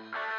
thank you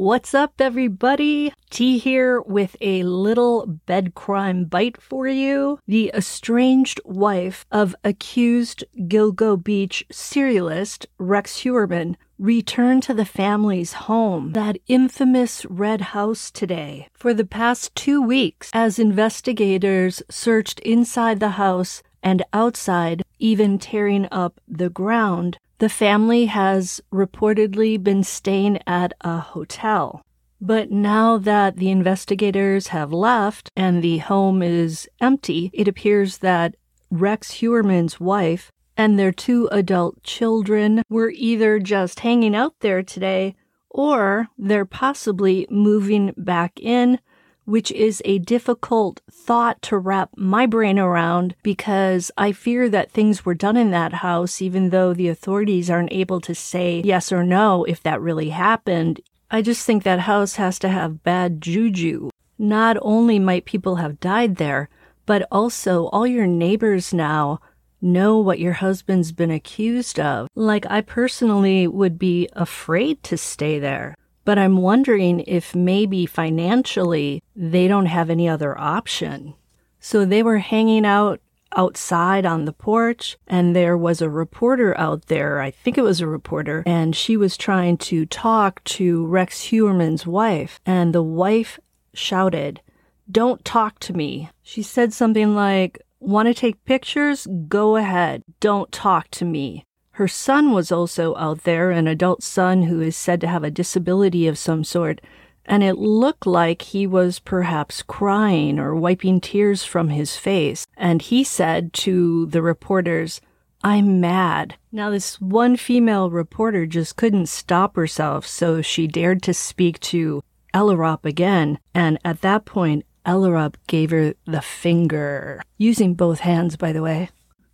What's up, everybody? T here with a little bed crime bite for you. The estranged wife of accused Gilgo Beach serialist Rex Heuermann returned to the family's home, that infamous red house today. For the past two weeks, as investigators searched inside the house and outside, even tearing up the ground, the family has reportedly been staying at a hotel. But now that the investigators have left and the home is empty, it appears that Rex Heuermann's wife and their two adult children were either just hanging out there today or they're possibly moving back in which is a difficult thought to wrap my brain around because I fear that things were done in that house, even though the authorities aren't able to say yes or no if that really happened. I just think that house has to have bad juju. Not only might people have died there, but also all your neighbors now know what your husband's been accused of. Like, I personally would be afraid to stay there. But I'm wondering if maybe financially they don't have any other option. So they were hanging out outside on the porch and there was a reporter out there. I think it was a reporter and she was trying to talk to Rex Heuermann's wife and the wife shouted, don't talk to me. She said something like, want to take pictures? Go ahead. Don't talk to me. Her son was also out there, an adult son who is said to have a disability of some sort, and it looked like he was perhaps crying or wiping tears from his face. And he said to the reporters, I'm mad. Now, this one female reporter just couldn't stop herself, so she dared to speak to Ellerup again. And at that point, Ellerup gave her the finger, using both hands, by the way.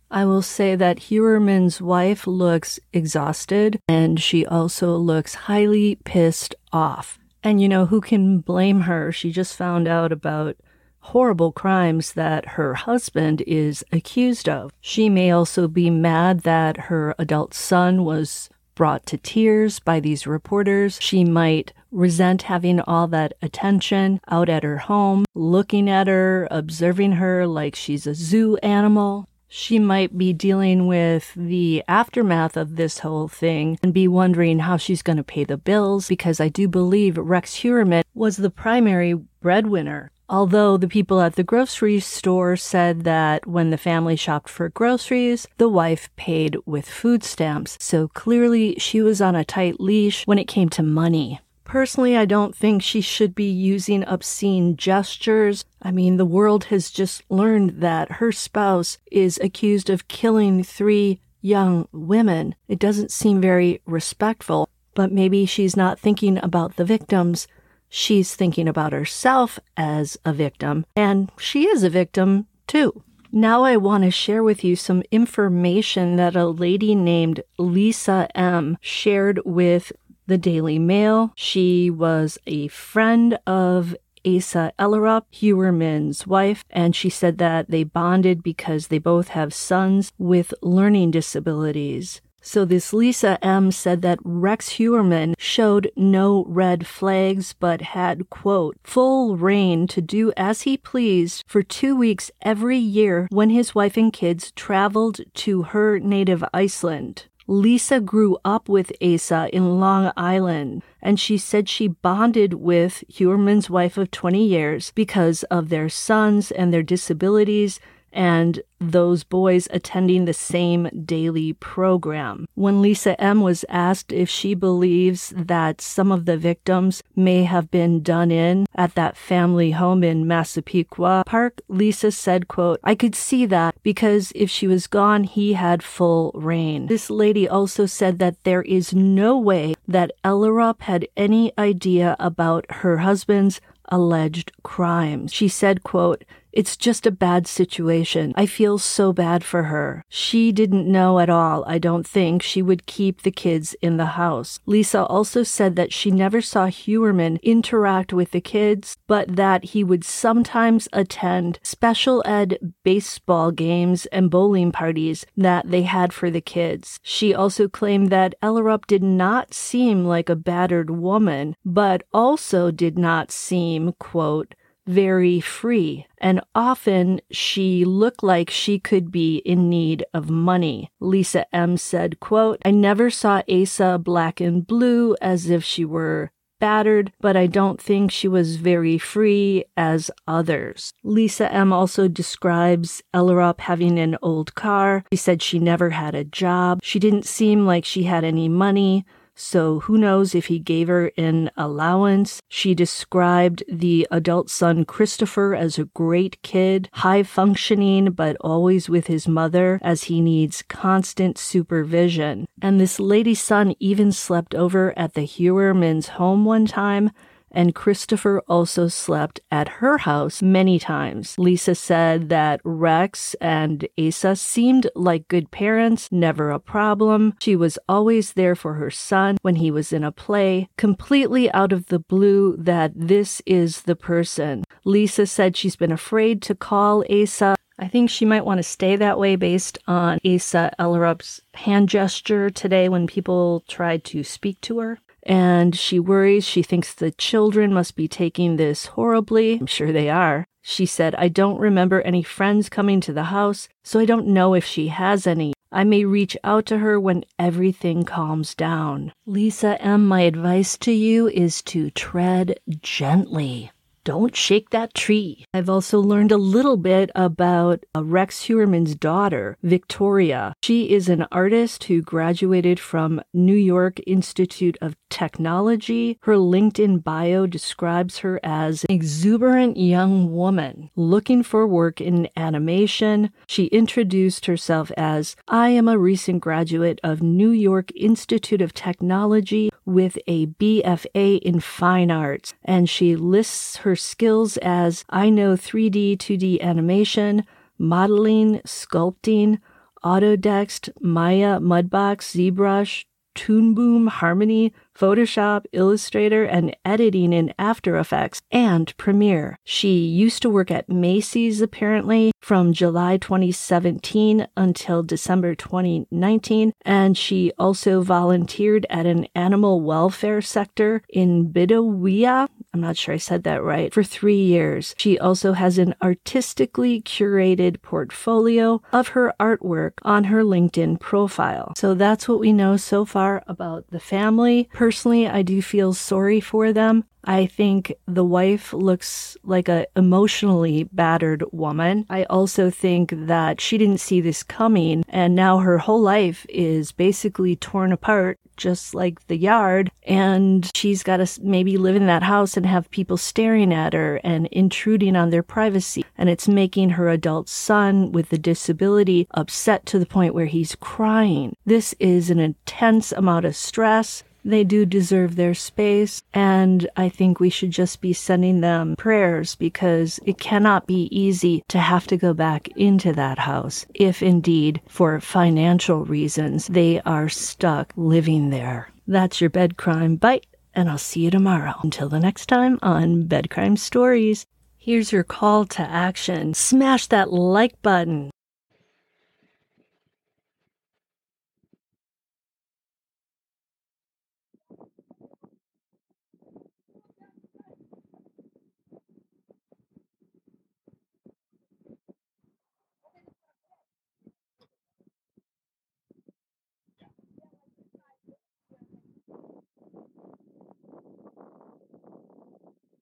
I will say that Heuermann's wife looks exhausted and she also looks highly pissed off. And you know, who can blame her? She just found out about horrible crimes that her husband is accused of. She may also be mad that her adult son was brought to tears by these reporters. She might resent having all that attention out at her home, looking at her, observing her like she's a zoo animal she might be dealing with the aftermath of this whole thing and be wondering how she's going to pay the bills because I do believe Rex Heuermann was the primary breadwinner. Although the people at the grocery store said that when the family shopped for groceries, the wife paid with food stamps. So clearly she was on a tight leash when it came to money. Personally, I don't think she should be using obscene gestures. I mean, the world has just learned that her spouse is accused of killing three young women. It doesn't seem very respectful, but maybe she's not thinking about the victims. She's thinking about herself as a victim, and she is a victim too. Now, I want to share with you some information that a lady named Lisa M shared with the Daily Mail. She was a friend of Asa Ellerup, Heuermann's wife, and she said that they bonded because they both have sons with learning disabilities. So this Lisa M said that Rex Heuermann showed no red flags, but had, quote, full reign to do as he pleased for two weeks every year when his wife and kids traveled to her native Iceland. Lisa grew up with Asa in Long Island, and she said she bonded with Heuermann's wife of 20 years because of their sons and their disabilities and those boys attending the same daily program. When Lisa M was asked if she believes that some of the victims may have been done in at that family home in Massapequa Park, Lisa said, quote, I could see that because if she was gone, he had full reign. This lady also said that there is no way that Ellerup had any idea about her husband's alleged crimes. She said, quote, It's just a bad situation. I feel so bad for her. She didn't know at all, I don't think, she would keep the kids in the house. Lisa also said that she never saw Heuermann interact with the kids, but that he would sometimes attend special ed baseball games and bowling parties that they had for the kids. She also claimed that Ellerup did not seem like a battered woman, but also did not seem, quote, very free, and often she looked like she could be in need of money. Lisa M said, quote, I never saw Asa black and blue as if she were battered, but I don't think she was very free as others. Lisa M also describes Ellerup having an old car. She said she never had a job. She didn't seem like she had any money. So who knows if he gave her an allowance? She described the adult son Christopher as a great kid, high functioning, but always with his mother as he needs constant supervision. And this lady's son even slept over at the Heuermann's home one time and Christopher also slept at her house many times. Lisa said that Rex and Asa seemed like good parents, never a problem. She was always there for her son when he was in a play, completely out of the blue that this is the person. Lisa said she's been afraid to call Asa I think she might want to stay that way based on Asa Ellerup's hand gesture today when people tried to speak to her and she worries. She thinks the children must be taking this horribly. I'm sure they are. She said, I don't remember any friends coming to the house, so I don't know if she has any. I may reach out to her when everything calms down. Lisa M., my advice to you is to tread gently. Don't shake that tree. I've also learned a little bit about uh, Rex Heuermann's daughter, Victoria. She is an artist who graduated from New York Institute of Technology. Her LinkedIn bio describes her as an exuberant young woman looking for work in animation. She introduced herself as I am a recent graduate of New York Institute of Technology with a BFA in fine arts, and she lists her skills as I know 3D, 2D animation, modeling, sculpting, Autodesk, Maya, Mudbox, ZBrush, Toon Boom, Harmony, Photoshop, Illustrator, and editing in After Effects and Premiere. She used to work at Macy's apparently from July 2017 until December 2019, and she also volunteered at an animal welfare sector in Bidawea, I'm not sure I said that right, for three years. She also has an artistically curated portfolio of her artwork on her LinkedIn profile. So that's what we know so far about the family. Personally, I do feel sorry for them. I think the wife looks like a emotionally battered woman. I also think that she didn't see this coming and now her whole life is basically torn apart just like the yard and she's got to maybe live in that house and have people staring at her and intruding on their privacy and it's making her adult son with the disability upset to the point where he's crying. This is an intense amount of stress they do deserve their space, and I think we should just be sending them prayers because it cannot be easy to have to go back into that house if indeed, for financial reasons, they are stuck living there. That's your bed crime bite, and I'll see you tomorrow. Until the next time on Bed Crime Stories. Here's your call to action. Smash that like button.